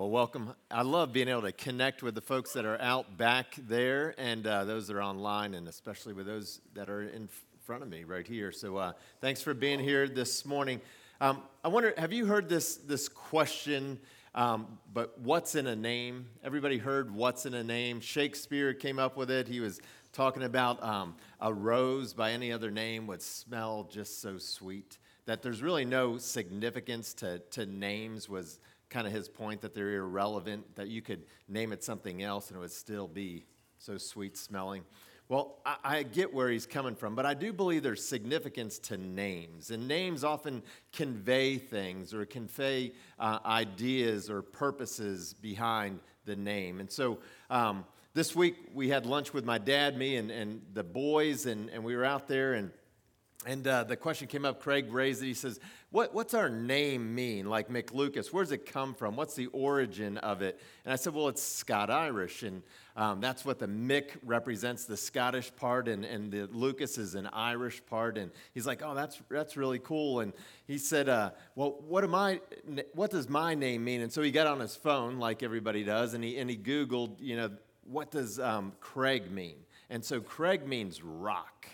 Well, welcome. I love being able to connect with the folks that are out back there and uh, those that are online, and especially with those that are in front of me right here. So, uh, thanks for being here this morning. Um, I wonder, have you heard this this question? Um, but what's in a name? Everybody heard what's in a name. Shakespeare came up with it. He was talking about um, a rose by any other name would smell just so sweet. That there's really no significance to, to names was kind of his point that they're irrelevant, that you could name it something else and it would still be so sweet smelling. Well, I, I, get where he's coming from, but I do believe there's significance to names. And names often convey things or convey uh, ideas or purposes behind the name. And so um, this week we had lunch with my dad, me, and, and the boys, and, and we were out there and and uh, the question came up, Craig raised it. He says, what, What's our name mean? Like McLucas, where's it come from? What's the origin of it? And I said, Well, it's Scott Irish. And um, that's what the Mick represents the Scottish part, and, and the Lucas is an Irish part. And he's like, Oh, that's, that's really cool. And he said, uh, Well, what, am I, what does my name mean? And so he got on his phone, like everybody does, and he, and he Googled, you know, what does um, Craig mean? And so Craig means rock.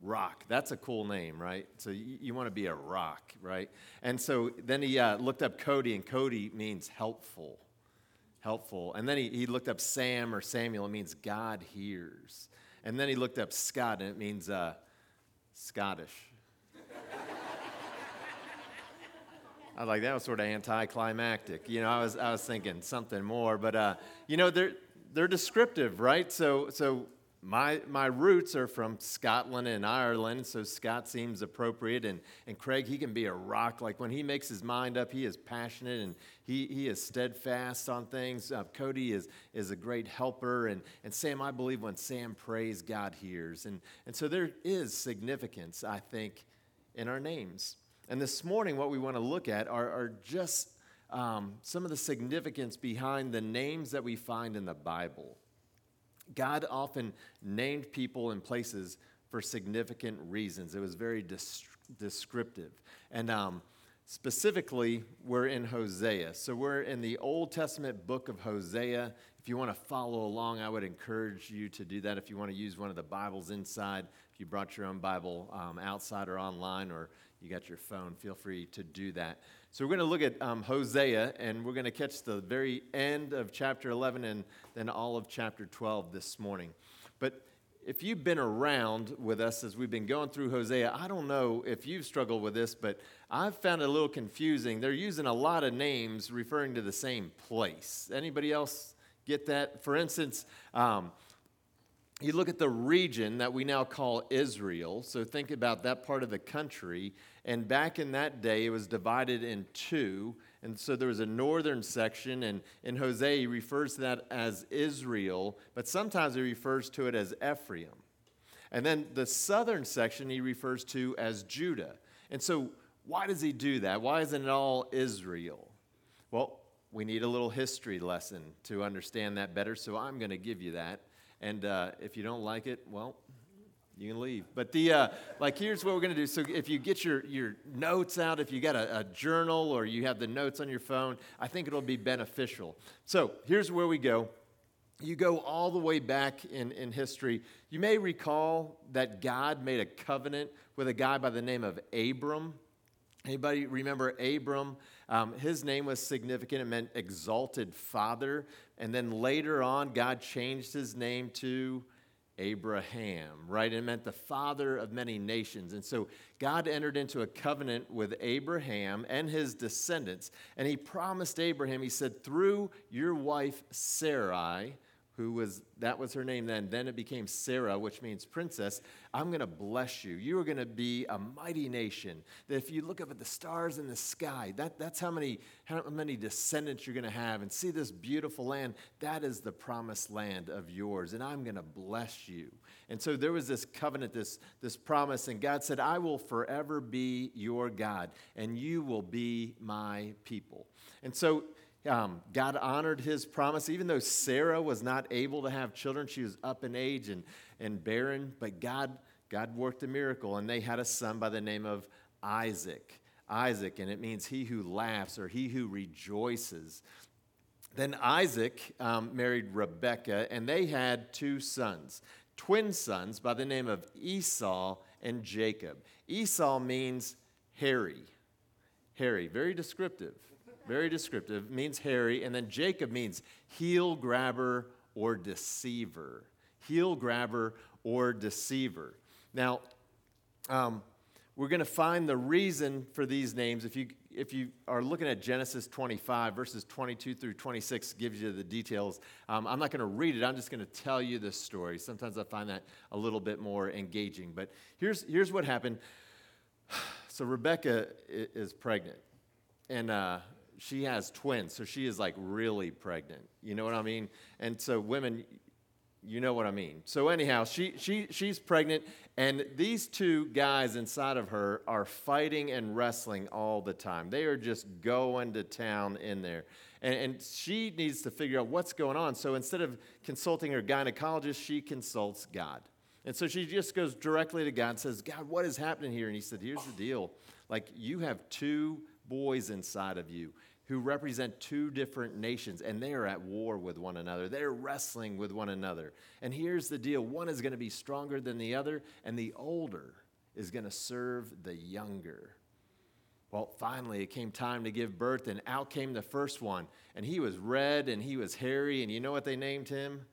Rock. That's a cool name, right? So you, you want to be a rock, right? And so then he uh, looked up Cody, and Cody means helpful. Helpful. And then he, he looked up Sam or Samuel, it means God hears. And then he looked up Scott, and it means uh, Scottish. I was like, that was sort of anticlimactic. You know, I was, I was thinking something more, but, uh, you know, they're, they're descriptive, right? So, so my, my roots are from Scotland and Ireland, so Scott seems appropriate. And, and Craig, he can be a rock. Like when he makes his mind up, he is passionate and he, he is steadfast on things. Uh, Cody is, is a great helper. And, and Sam, I believe when Sam prays, God hears. And, and so there is significance, I think, in our names. And this morning, what we want to look at are, are just um, some of the significance behind the names that we find in the Bible. God often named people and places for significant reasons. It was very descriptive. And um, specifically, we're in Hosea. So we're in the Old Testament book of Hosea. If you want to follow along, I would encourage you to do that. If you want to use one of the Bibles inside, if you brought your own Bible um, outside or online, or you got your phone, feel free to do that. So we're going to look at um, Hosea, and we're going to catch the very end of chapter 11 and then all of chapter 12 this morning. But if you've been around with us as we've been going through Hosea, I don't know if you've struggled with this, but I've found it a little confusing. They're using a lot of names referring to the same place. Anybody else get that? For instance, um, you look at the region that we now call Israel. So think about that part of the country. And back in that day, it was divided in two. And so there was a northern section, and in Hosea, he refers to that as Israel, but sometimes he refers to it as Ephraim. And then the southern section he refers to as Judah. And so, why does he do that? Why isn't it all Israel? Well, we need a little history lesson to understand that better, so I'm going to give you that. And uh, if you don't like it, well, you can leave. But the uh, like, here's what we're to do. So if you get your your notes out, if you got a, a, journal or you have the notes on your phone, I think it'll be beneficial. So here's where we go. You go all the way back in, in history. You may recall that God made a covenant with a guy by the name of Abram. Anybody remember Abram? Um, his name was significant. It meant exalted father. And then later on, God changed his name to Abraham, right? It meant the father of many nations. And so God entered into a covenant with Abraham and his descendants. And he promised Abraham, he said, through your wife Sarai, who was, that was her name then. Then it became Sarah, which means princess. I'm going to bless you. You are going to be a mighty nation. That if you look up at the stars in the sky, that, that's how many, how many descendants you're going to have. And see this beautiful land. That is the promised land of yours. And I'm going to bless you. And so there was this covenant, this, this promise. And God said, I will forever be your God, and you will be my people. And so um, God honored his promise, even though Sarah was not able to have children. She was up in age and, and barren, but God, God worked a miracle, and they had a son by the name of Isaac. Isaac, and it means he who laughs or he who rejoices. Then Isaac um, married Rebekah, and they had two sons, twin sons by the name of Esau and Jacob. Esau means hairy. Hairy, very descriptive. Very descriptive, means hairy. And then Jacob means heel grabber or deceiver. Heel grabber or deceiver. Now, um, we're going to find the reason for these names. If you, if you are looking at Genesis 25, verses 22 through 26 gives you the details. Um, I'm not going to read it, I'm just going to tell you the story. Sometimes I find that a little bit more engaging. But here's, here's what happened. So Rebecca is pregnant, and uh, she has twins, so she is like really pregnant. You know what I mean? And so women, you know what I mean. So anyhow, she, she, she's pregnant, and these two guys inside of her are fighting and wrestling all the time. They are just going to town in there. And, and she needs to figure out what's going on. So instead of consulting her gynecologist, she consults God. And so she just goes directly to God and says, God, what is happening here? And he said, Here's the deal. Like, you have two boys inside of you who represent two different nations, and they are at war with one another. They're wrestling with one another. And here's the deal one is going to be stronger than the other, and the older is going to serve the younger. Well, finally, it came time to give birth, and out came the first one. And he was red and he was hairy, and you know what they named him?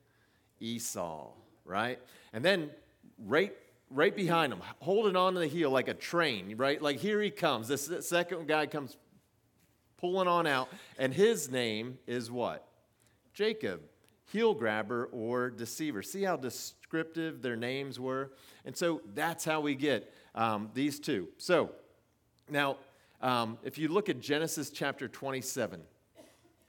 Esau, right? And then, right right behind him, holding on to the heel like a train, right? Like here he comes. This second guy comes pulling on out. And his name is what? Jacob, heel grabber or deceiver. See how descriptive their names were? And so that's how we get um, these two. So now, um, if you look at Genesis chapter 27,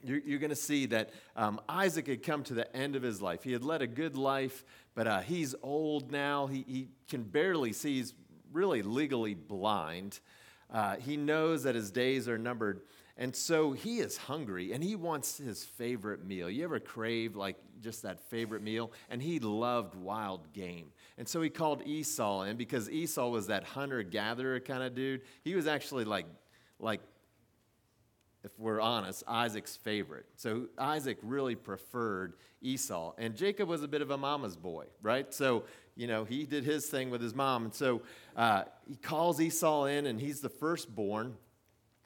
you're, you're going to see that um, Isaac had come to the end of his life. He had led a good life, but uh, he's old now. He, he can barely see. He's really legally blind. Uh, he knows that his days are numbered. And so he is hungry and he wants his favorite meal. You ever crave like just that favorite meal? And he loved wild game. And so he called Esau in because Esau was that hunter gatherer kind of dude. He was actually like, like, if we're honest, Isaac's favorite. So Isaac really preferred Esau. And Jacob was a bit of a mama's boy, right? So, you know, he did his thing with his mom. And so uh, he calls Esau in, and he's the firstborn.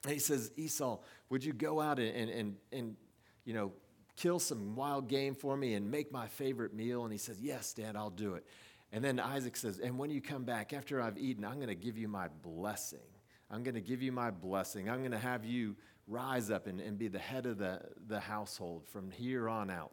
And he says, Esau, would you go out and, and, and, you know, kill some wild game for me and make my favorite meal? And he says, Yes, Dad, I'll do it. And then Isaac says, And when you come back, after I've eaten, I'm going to give you my blessing. I'm going to give you my blessing. I'm going to have you rise up and, and be the head of the, the household from here on out.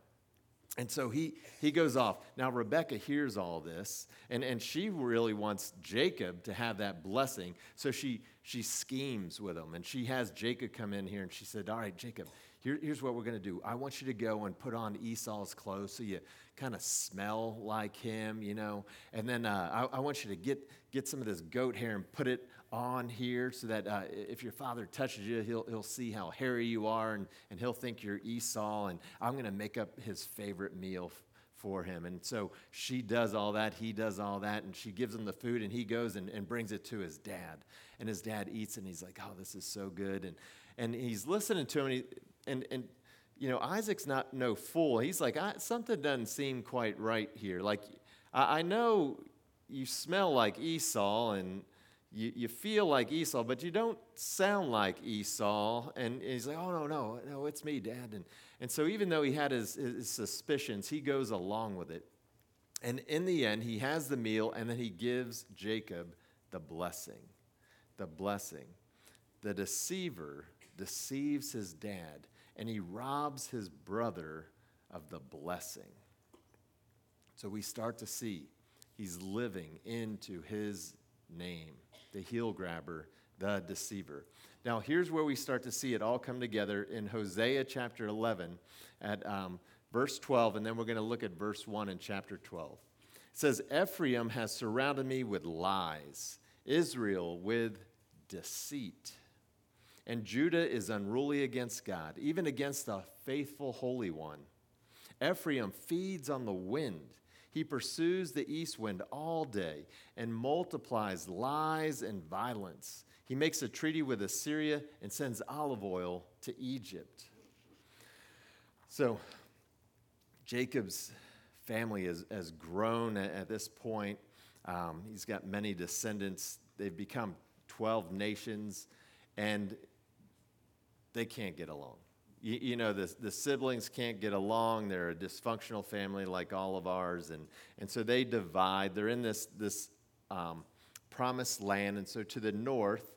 And so he, he goes off. Now, Rebecca hears all this, and, and she really wants Jacob to have that blessing. So she, she schemes with him, and she has Jacob come in here, and she said, All right, Jacob, here, here's what we're going to do. I want you to go and put on Esau's clothes so you kind of smell like him, you know. And then uh, I, I, want you to get, get some of this goat hair and put it on here so that uh, if your father touches you, he'll, he'll see how hairy you are and, and he'll think you're Esau. And I'm going to make up his favorite meal for him. And so she does all that, he does all that, and she gives him the food, and he goes and, and brings it to his dad. And his dad eats, and he's like, Oh, this is so good. And, and he's listening to him, and, he, and, and you know, Isaac's not no fool. He's like, Something doesn't seem quite right here. Like, I, I know you smell like Esau, and you, you feel like Esau, but you don't sound like Esau. And he's like, oh, no, no, no, it's me, Dad. And, and so even though he had his, his suspicions, he goes along with it. And in the end, he has the meal, and then he gives Jacob the blessing. The blessing. The deceiver deceives his dad, and he robs his brother of the blessing. So we start to see he's living into his name the heel grabber, the deceiver. Now, here's where we start to see it all come together in Hosea chapter 11 at um, verse 12, and then we're going to look at verse 1 in chapter 12. It says, Ephraim has surrounded me with lies, Israel with deceit. And Judah is unruly against God, even against the faithful Holy One. Ephraim feeds on the wind he pursues the east wind all day and multiplies lies and violence. He makes a treaty with Assyria and sends olive oil to Egypt. So, Jacob's family has, has grown at, this point. Um, he's got many descendants. They've become 12 nations, and they can't get along. You, you, know, the, the siblings can't get along. They're a dysfunctional family like all of ours. And, and so they divide. They're in this, this um, promised land. And so to the north,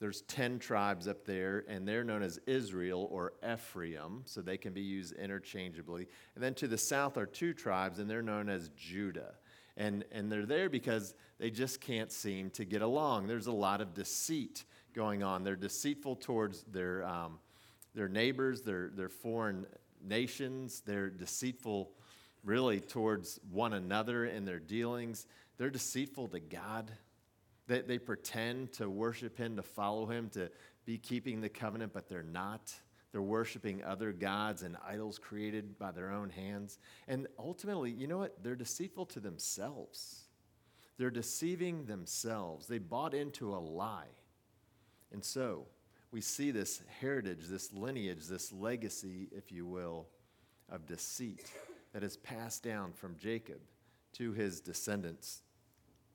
there's 10 tribes up there, and they're known as Israel or Ephraim, so they can be used interchangeably. And then to the south are two tribes, and they're known as Judah. And, and they're there because they just can't seem to get along. There's a lot of deceit going on. They're deceitful towards their, um, their neighbors, their, their foreign nations. They're deceitful, really, towards one another in their dealings. They're deceitful to God. They, they pretend to worship him, to follow him, to be keeping the covenant, but they're not. They're worshiping other gods and idols created by their own hands. And ultimately, you know what? They're deceitful to themselves. They're deceiving themselves. They bought into a lie. And so, we see this heritage, this lineage, this legacy, if you will, of deceit that is passed down from Jacob to his descendants.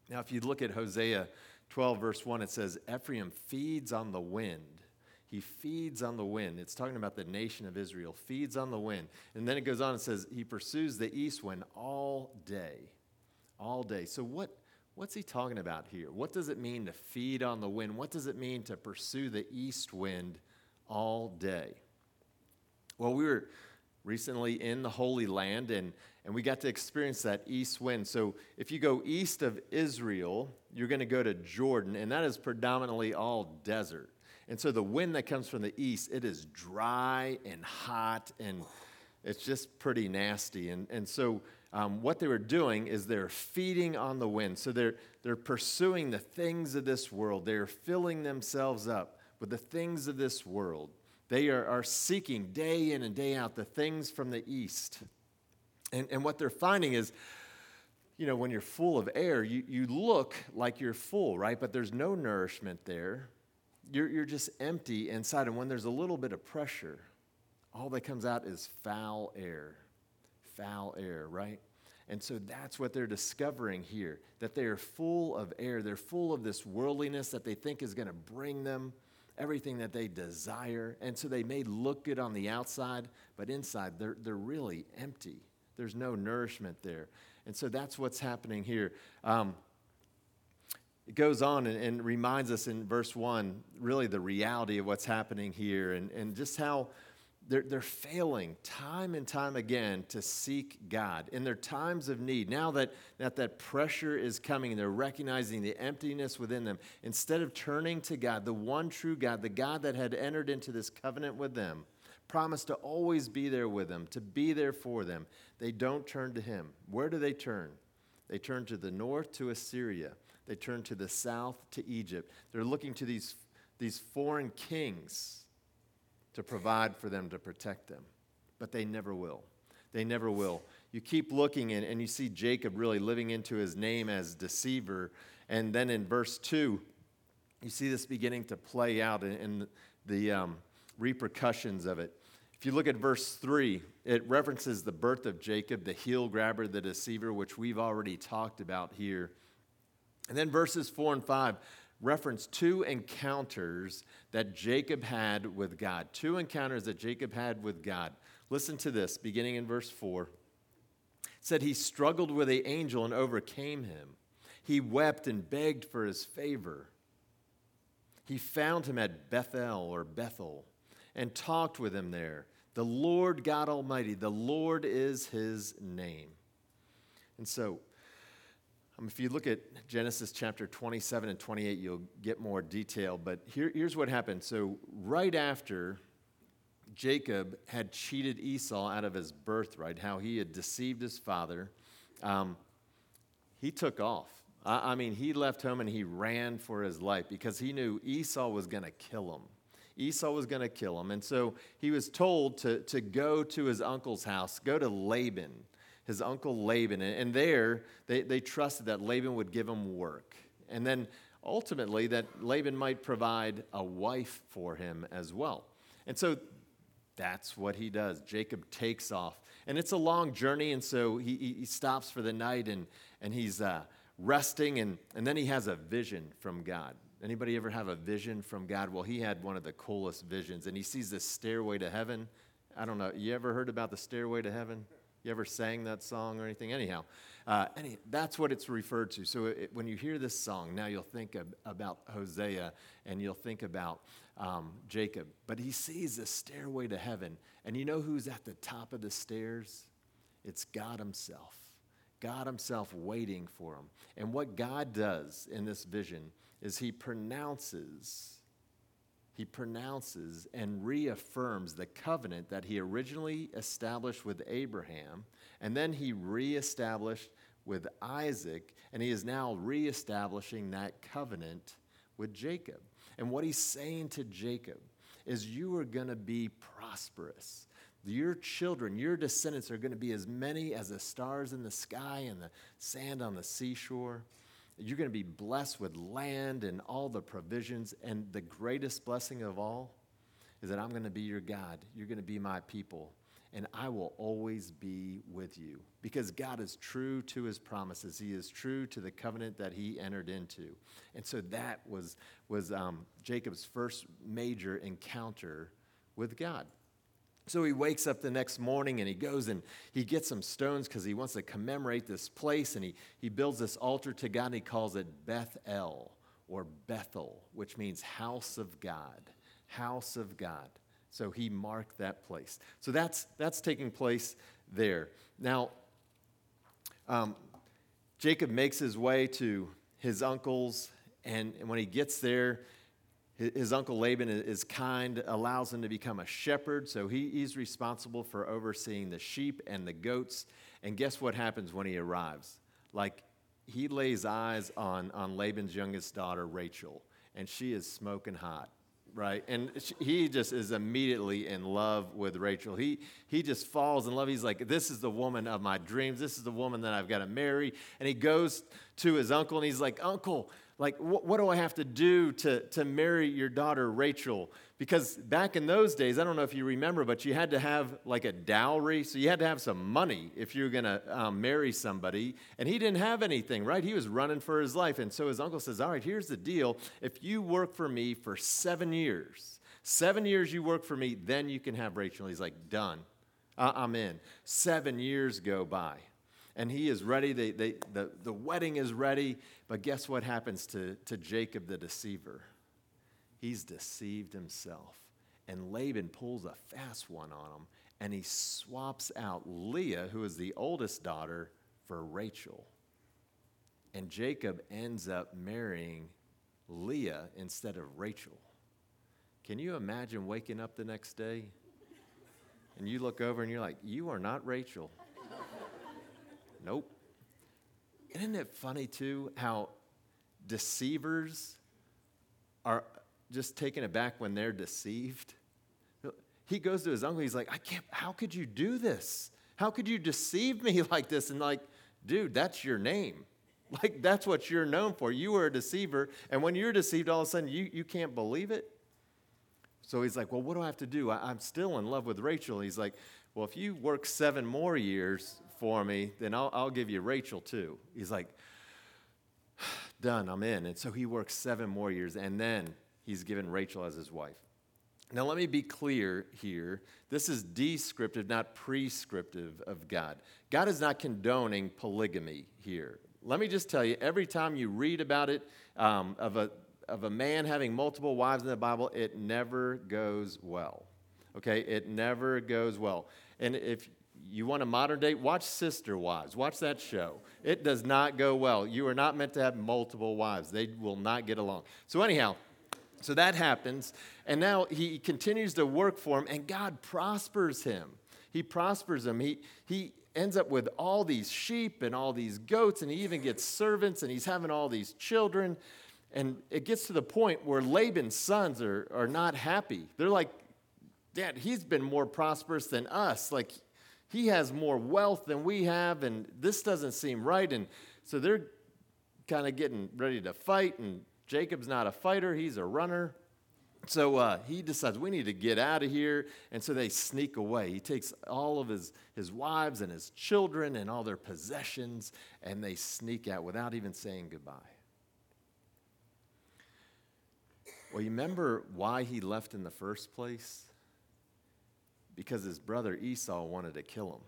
Now, if you look at Hosea 12, verse 1, it says, Ephraim feeds on the wind. He feeds on the wind. It's talking about the nation of Israel, feeds on the wind. And then it goes on and says, He pursues the east wind all day. All day. So, what, what's he talking about here? What does it mean to feed on the wind? What does it mean to pursue the east wind all day? Well, we were recently in the Holy Land, and, and we got to experience that east wind. So if you go east of Israel, you're going to go to Jordan, and that is predominantly all desert. And so the wind that comes from the east, it is dry and hot, and it's just pretty nasty. And, and so um, what they were doing is they're feeding on the wind. So they're, they're pursuing the things of this world. They're filling themselves up with the things of this world. They are, are seeking day in and day out the things from the east. And, and what they're finding is, you know, when you're full of air, you, you look like you're full, right? But there's no nourishment there. You're, you're just empty inside. And when there's a little bit of pressure, all that comes out is foul air. Foul air, right? And so that's what they're discovering here that they are full of air. They're full of this worldliness that they think is going to bring them everything that they desire. And so they may look good on the outside, but inside they're, they're really empty. There's no nourishment there. And so that's what's happening here. Um, it goes on and, and, reminds us in verse 1 really the reality of what's happening here and, and just how they're, they're failing time and time again to seek God in their times of need. Now that, that that pressure is coming, they're recognizing the emptiness within them. Instead of turning to God, the one true God, the God that had entered into this covenant with them, promised to always be there with them, to be there for them, they don't turn to Him. Where do they turn? They turn to the north to Assyria. They turn to the south to Egypt. They're looking to these, these foreign kings to provide for them, to protect them. But they never will. They never will. You keep looking and, and you see Jacob really living into his name as deceiver. And then in verse 2, you see this beginning to play out in, in the um, repercussions of it. If you look at verse 3, it references the birth of Jacob, the heel grabber, the deceiver, which we've already talked about here. And then verses 4 and 5 reference two encounters that Jacob had with God. Two encounters that Jacob had with God. Listen to this, beginning in verse 4. It said he struggled with the angel and overcame him. He wept and begged for his favor. He found him at Bethel or Bethel and talked with him there. The Lord God Almighty, the Lord is his name. And so, um, if you look at Genesis chapter 27 and 28, you'll get more detail. But here, here's what happened. So, right after Jacob had cheated Esau out of his birthright, how he had deceived his father, um, he took off. I, I mean, he left home and he ran for his life because he knew Esau was going to kill him. Esau was going to kill him. And so he was told to, to go to his uncle's house, go to Laban his uncle Laban. And there, they, they trusted that Laban would give him work. And then ultimately, that Laban might provide a wife for him as well. And so that's what he does. Jacob takes off. And it's a long journey, and so he, he stops for the night and, and he's uh, resting, and, and then he has a vision from God. Anybody ever have a vision from God? Well, he had one of the coolest visions, and he sees this stairway to heaven. I don't know, you ever heard about the stairway to heaven? You ever sang that song or anything? Anyhow, uh, any, that's what it's referred to. So it, when you hear this song, now you'll think of, about Hosea and you'll think about um, Jacob. But he sees the stairway to heaven. And you know who's at the top of the stairs? It's God Himself. God Himself waiting for him. And what God does in this vision is He pronounces he pronounces and reaffirms the covenant that he originally established with Abraham, and then he reestablished with Isaac, and he is now reestablishing that covenant with Jacob. And what he's saying to Jacob is, You are going to be prosperous. Your children, your descendants are going to be as many as the stars in the sky and the sand on the seashore. You're going to be blessed with land and all the provisions. And the greatest blessing of all is that I'm going to be your God. You're going to be my people and I will always be with you. Because God is true to his promises, he is true to the covenant that he entered into. And so that was, was um, Jacob's first major encounter with God. So he wakes up the next morning and he goes and he gets some stones because he wants to commemorate this place and he, he builds this altar to God and he calls it Beth El or Bethel, which means house of God. House of God. So he marked that place. So that's, that's taking place there. Now, um, Jacob makes his way to his uncle's, and, and when he gets there, his, uncle Laban is kind, allows him to become a shepherd. So he, he's responsible for overseeing the sheep and the goats. And guess what happens when he arrives? Like, he lays eyes on, on Laban's youngest daughter, Rachel, and she is smoking hot right? And he just is immediately in love with Rachel. He, he just falls in love. He's like, This is the woman of my dreams. This is the woman that I've got to marry. And he goes to his uncle and he's like, Uncle, like, wh- what do I have to do to, to marry your daughter, Rachel? Because back in those days, I don't know if you remember, but you had to have like a dowry. So you had to have some money if you were going to um, marry somebody. And he didn't have anything, right? He was running for his life. And so his uncle says, All right, here's the deal. If you work for me for seven years, seven years you work for me, then you can have Rachel. He's like, Done. I'm in. Seven years go by and he is ready. They, they, the, the wedding is ready. But guess what happens to, to Jacob the deceiver? He's deceived himself. And Laban pulls a fast one on him and he swaps out Leah, who is the oldest daughter, for Rachel. And Jacob ends up marrying Leah instead of Rachel. Can you imagine waking up the next day and you look over and you're like, You are not Rachel? Nope. Isn't it funny, too, how deceivers are just taken aback when they're deceived. He goes to his uncle, he's like, I can't, how could you do this? How could you deceive me like this? And like, dude, that's your name. Like, that's what you're known for. You were a deceiver. And when you're deceived, all of a sudden, you, you can't believe it. So he's like, Well, what do I have to do? I, am still in love with Rachel. He's like, Well, if you work seven more years for me, then I'll, I'll give you Rachel too. He's like, Done, I'm in. And so he works seven more years. And then he's given Rachel as his wife. Now, let me be clear here. This is descriptive, not prescriptive of God. God is not condoning polygamy here. Let me just tell you every time you read about it, um, of, a, of a man having multiple wives in the Bible, it never goes well. Okay? It never goes well. And if you want a modern day, watch Sister Wives. Watch that show. It does not go well. You are not meant to have multiple wives, they will not get along. So, anyhow, so that happens. And now he continues to work for him, and God prospers him. He prospers him. He, he ends up with all these sheep and all these goats, and he even gets servants, and he's having all these children. And it gets to the point where Laban's sons are, are not happy. They're like, Dad, he's been more prosperous than us. Like, he has more wealth than we have, and this doesn't seem right. And so they're kind of getting ready to fight, and Jacob's not a fighter, he's a runner. So uh, he decides we need to get out of here. And so they sneak away. He takes all of his, his wives and his children and all their possessions, and they sneak out without even saying goodbye. Well, you remember why he left in the first place? Because his brother Esau wanted to kill him.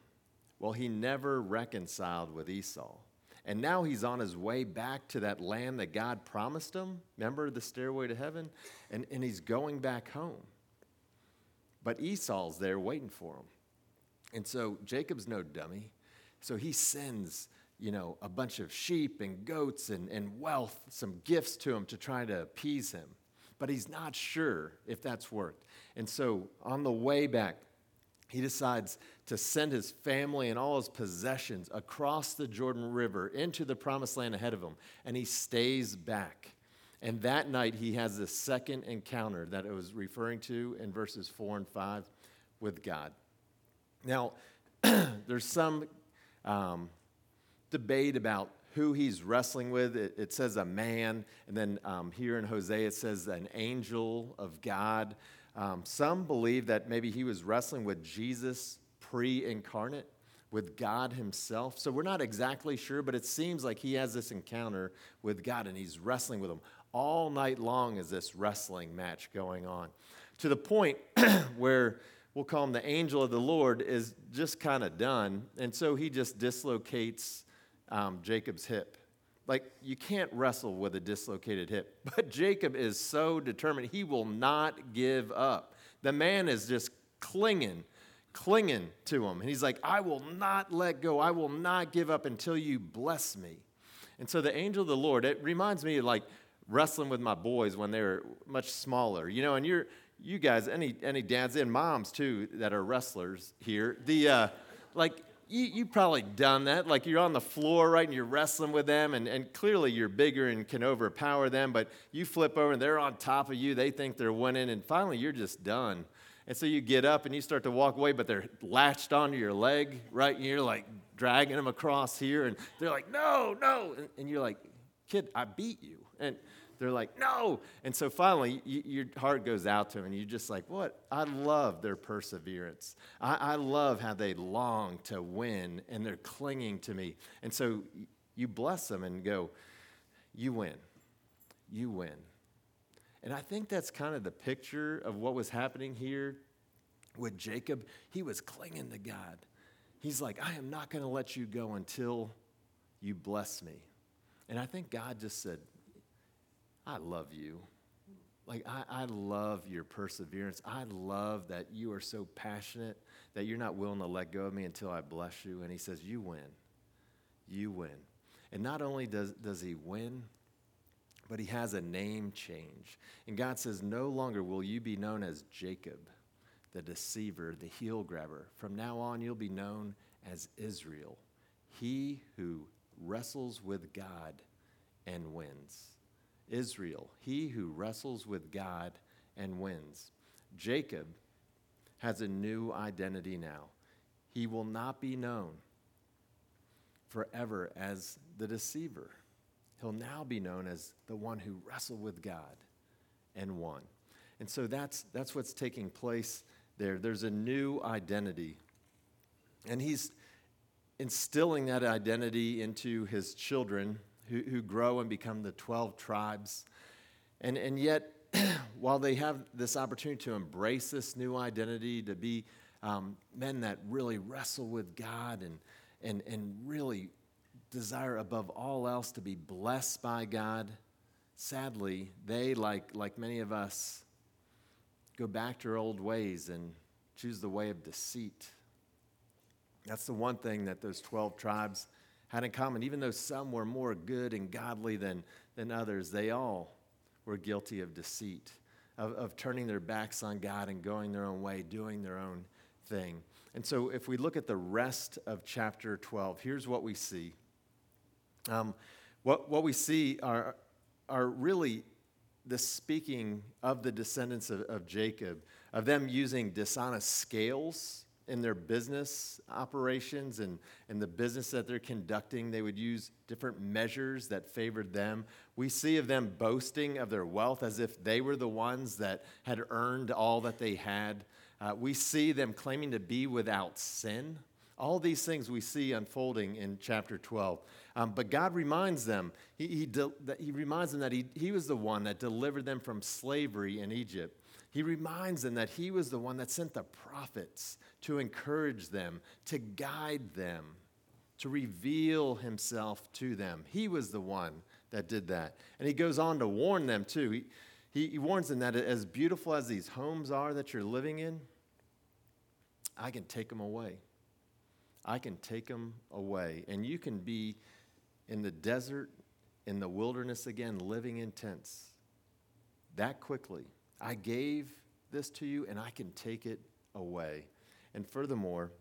Well, he never reconciled with Esau. And now he's on his way back to that land that God promised him. Remember the stairway to heaven? And, and he's going back home. But Esau's there waiting for him. And so Jacob's no dummy. So he sends, you know, a bunch of sheep and goats and, and wealth, some gifts to him to try to appease him. But he's not sure if that's worked. And so on the way back, he decides to send his family and all his possessions across the Jordan River into the promised land ahead of him, and he stays back. And that night, he has the second encounter that I was referring to in verses 4 and 5 with God. Now, there's some um, debate about who he's wrestling with. It, it says a man, and then um, here in Hosea, it says an angel of God. Um, some believe that maybe he was wrestling with Jesus pre incarnate, with God himself. So we're not exactly sure, but it seems like he has this encounter with God and he's wrestling with him. All night long is this wrestling match going on to the point where we'll call him the angel of the Lord is just kind of done. And so he just dislocates um, Jacob's hip. Like, you can't wrestle with a dislocated hip. But Jacob is so determined, he will not give up. The man is just clinging, clinging to him. And he's like, I will not let go. I will not give up until you bless me. And so the angel of the Lord, it reminds me of like wrestling with my boys when they were much smaller. You know, and you're, you guys, any, any dads and moms too that are wrestlers here, the, uh, like, you, you've probably done that. Like you're on the floor, right, and you're wrestling with them, and, and clearly you're bigger and can overpower them, but you flip over and they're on top of you. They think they're winning, and finally you're just done. And so you get up and you start to walk away, but they're latched onto your leg, right? And you're like dragging them across here, and they're like, no, no. And, and you're like, kid, I beat you. And they're like, no. And so finally, you, your heart goes out to them, and you're just like, what? I love their perseverance. I, I love how they long to win, and they're clinging to me. And so you bless them and go, you win. You win. And I think that's kind of the picture of what was happening here with Jacob. He was clinging to God. He's like, I am not going to let you go until you bless me. And I think God just said, I love you. Like, I, I love your perseverance. I love that you are so passionate that you're not willing to let go of me until I bless you. And he says, You win. You win. And not only does, does he win, but he has a name change. And God says, No longer will you be known as Jacob, the deceiver, the heel grabber. From now on, you'll be known as Israel, he who wrestles with God and wins. Israel, he who wrestles with God and wins. Jacob has a new identity now. He will not be known forever as the deceiver. He'll now be known as the one who wrestled with God and won. And so that's, that's what's taking place there. There's a new identity. And he's instilling that identity into his children who, who grow and become the 12 tribes. And, and yet, while they have this opportunity to embrace this new identity, to be um, men that really wrestle with God and, and, and really desire above all else to be blessed by God, sadly, they, like, like many of us, go back to their old ways and choose the way of deceit. That's the one thing that those 12 tribes had in common. Even though some were more good and godly than, than others, they all were guilty of deceit, of, of turning their backs on God and going their own way, doing their own thing. And so, if we look at the rest of chapter 12, here's what we see. Um, what, what we see are, are really the speaking of the descendants of, of Jacob, of them using dishonest scales in their business operations and, and the business that they're conducting, they would use different measures that favored them. We see of them boasting of their wealth as if they were the ones that had earned all that they had. Uh, we see them claiming to be without sin. All these things we see unfolding in chapter 12. Um, but God reminds them, He, he, de- he reminds them that he, he was the one that delivered them from slavery in Egypt. He reminds them that He was the one that sent the prophets to encourage them, to guide them, to reveal Himself to them. He was the one that did that. And He goes on to warn them, too. He, he, he warns them that as beautiful as these homes are that you're living in, I can take them away. I can take them away. And you can be in the desert, in the wilderness again, living in tents that quickly. I gave this to you and I can take it away. And furthermore,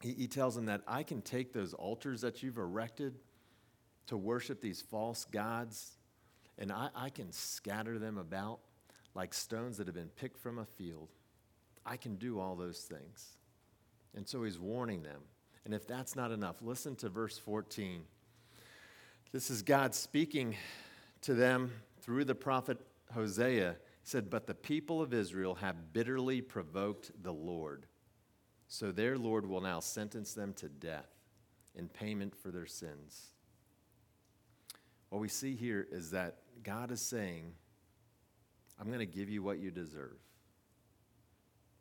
he, he tells them that I can take those altars that you've erected to worship these false gods and I, I can scatter them about like stones that have been picked from a field. I can do all those things. And so he's warning them. And if that's not enough, listen to verse 14. This is God speaking to them through the prophet Hosea. Said, But the people of Israel have bitterly provoked the Lord. So their Lord will now sentence them to death in payment for their sins. What we see here is that God is saying, I'm going to give you what you deserve.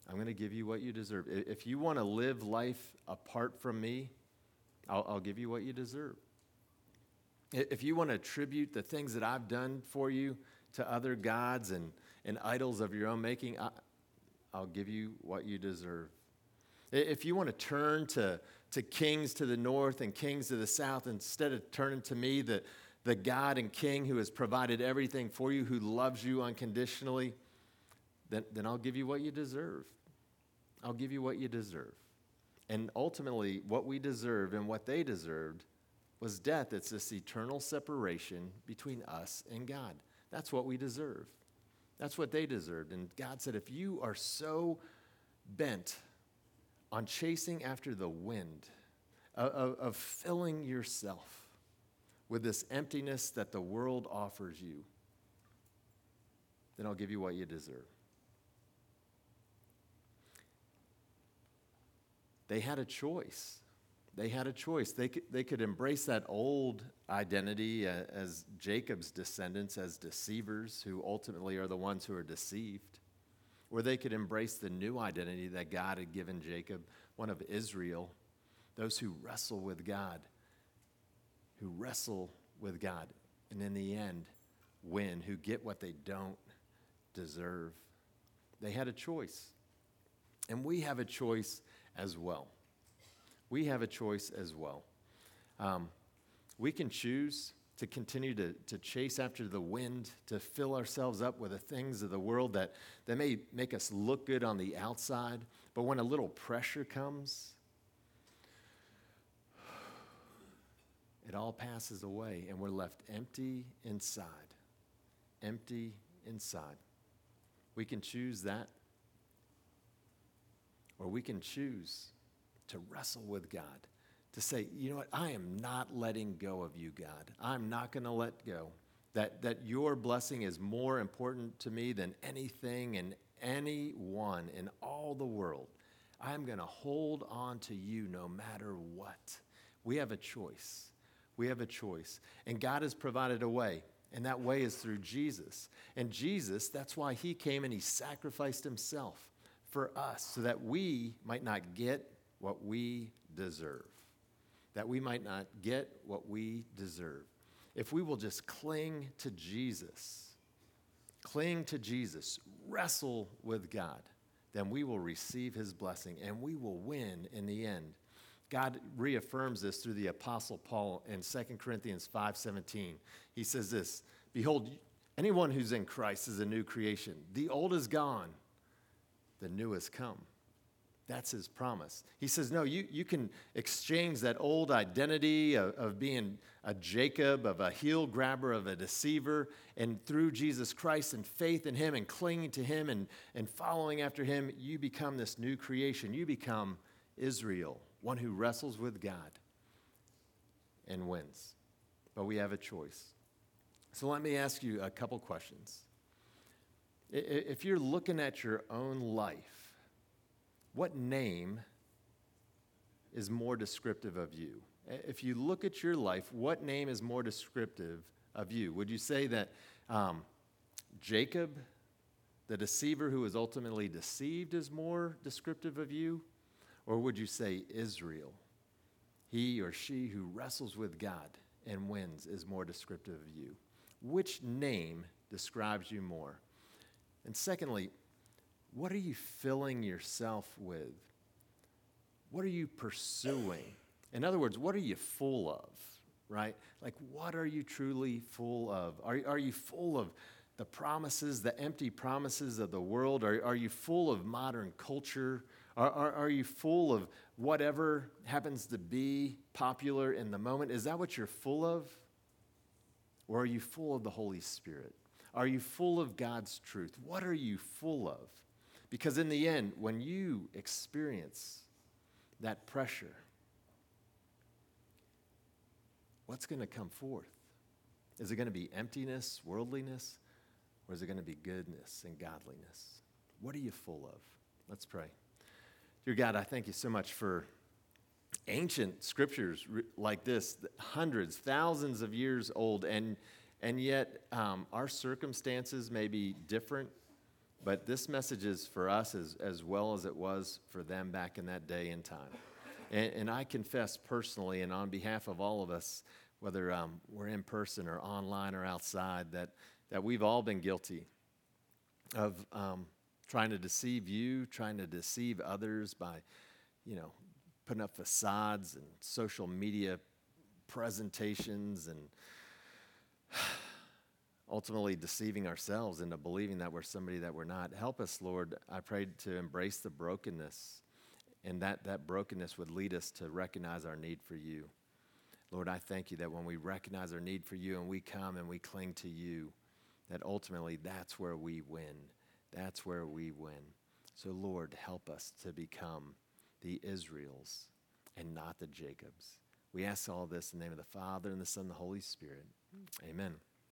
I'm going to give you what you deserve. If you want to live life apart from me, I'll, I'll, give you what you deserve. If you want to attribute the things that I've done for you to other gods and, and idols of your own making, I, I'll give you what you deserve. If you want to turn to, to kings to the north and kings to the south, instead of turning to me, the, the God and King who has provided everything for you, who loves you unconditionally, then, then I'll give you what you deserve. I'll give you what you deserve. And ultimately, what we deserve and what they deserved was death. It's this eternal separation between us and God. That's what we deserve. That's what they deserved. And God said, if you are so bent on chasing after the wind, of, of filling yourself with this emptiness that the world offers you, then I'll give you what you deserve. They had a choice. They had a choice. They could, they could embrace that old identity uh, as Jacob's descendants, as deceivers, who ultimately are the ones who are deceived. Or they could embrace the new identity that God had given Jacob, one of Israel, those who wrestle with God who wrestle with God and in the end win, who get what they don't deserve. They had a choice. And we have a choice as well. We have a choice as well. Um, we can choose to continue to, to chase after the wind, to fill ourselves up with the things of the world that, that may make us look good on the outside, but when a little pressure comes, it all passes away and we're left empty inside. Empty inside. We can choose that, or we can choose to wrestle with God, to say, you know what, I am not letting go of you, God. I'm not going to let go. That, that your blessing is more important to me than anything and anyone in all the world. I'm going to hold on to you no matter what. We have a choice. We have a choice. And God has provided a way, and that way is through Jesus. And Jesus, that's why he came and he sacrificed himself for us so that we might not get what we deserve. That we might not get what we deserve. If we will just cling to Jesus, cling to Jesus, wrestle with God, then we will receive his blessing and we will win in the end. God reaffirms this through the apostle Paul in 2 Corinthians 5:17. He says this, "Behold, anyone who's in Christ is a new creation. The old is gone, the new has come." That's his promise. He says, No, you, you can exchange that old identity of, of being a Jacob, of a heel grabber, of a deceiver, and through Jesus Christ and faith in him and clinging to him and, and following after him, you become this new creation. You become Israel, one who wrestles with God and wins. But we have a choice. So let me ask you a couple questions. If you're looking at your own life, what name is more descriptive of you? If you look at your life, what name is more descriptive of you? Would you say that um, Jacob, the deceiver who was ultimately deceived, is more descriptive of you? Or would you say Israel, he or she who wrestles with God and wins, is more descriptive of you? Which name describes you more? And secondly, what are you filling yourself with? What are you pursuing? In other words, what are you full of, right? Like, what are you truly full of? Are, are you full of the promises, the empty promises of the world? Are, are you full of modern culture? Are, are, are you full of whatever happens to be popular in the moment? Is that what you're full of? Or are you full of the Holy Spirit? Are you full of God's truth? What are you full of? Because in the end, when you experience that pressure, what's going to come forth? Is it going to be emptiness, worldliness, or is it going to be goodness and godliness? What are you full of? Let's pray. Dear God, I thank you so much for ancient scriptures like this, hundreds, thousands of years old, and, and yet um, our circumstances may be different but this message is for us as, as well as it was for them back in that day and time. And, and I confess personally, and on behalf of all of us, whether um, we're in person or online or outside, that, that we've all been guilty of um, trying to deceive you, trying to deceive others by, you know, putting up facades and social media presentations and ultimately deceiving ourselves into believing that we're somebody that we're not. Help us, Lord. I pray, to embrace the brokenness, and that, that brokenness would lead us to recognize our need for you. Lord, I thank you that when we recognize our need for you and we come and we cling to you, that ultimately that's where we win. That's where we win. So, Lord, help us to become the Israels and not the Jacobs. We ask all this in the name of the Father and the Son and the Holy Spirit. Amen.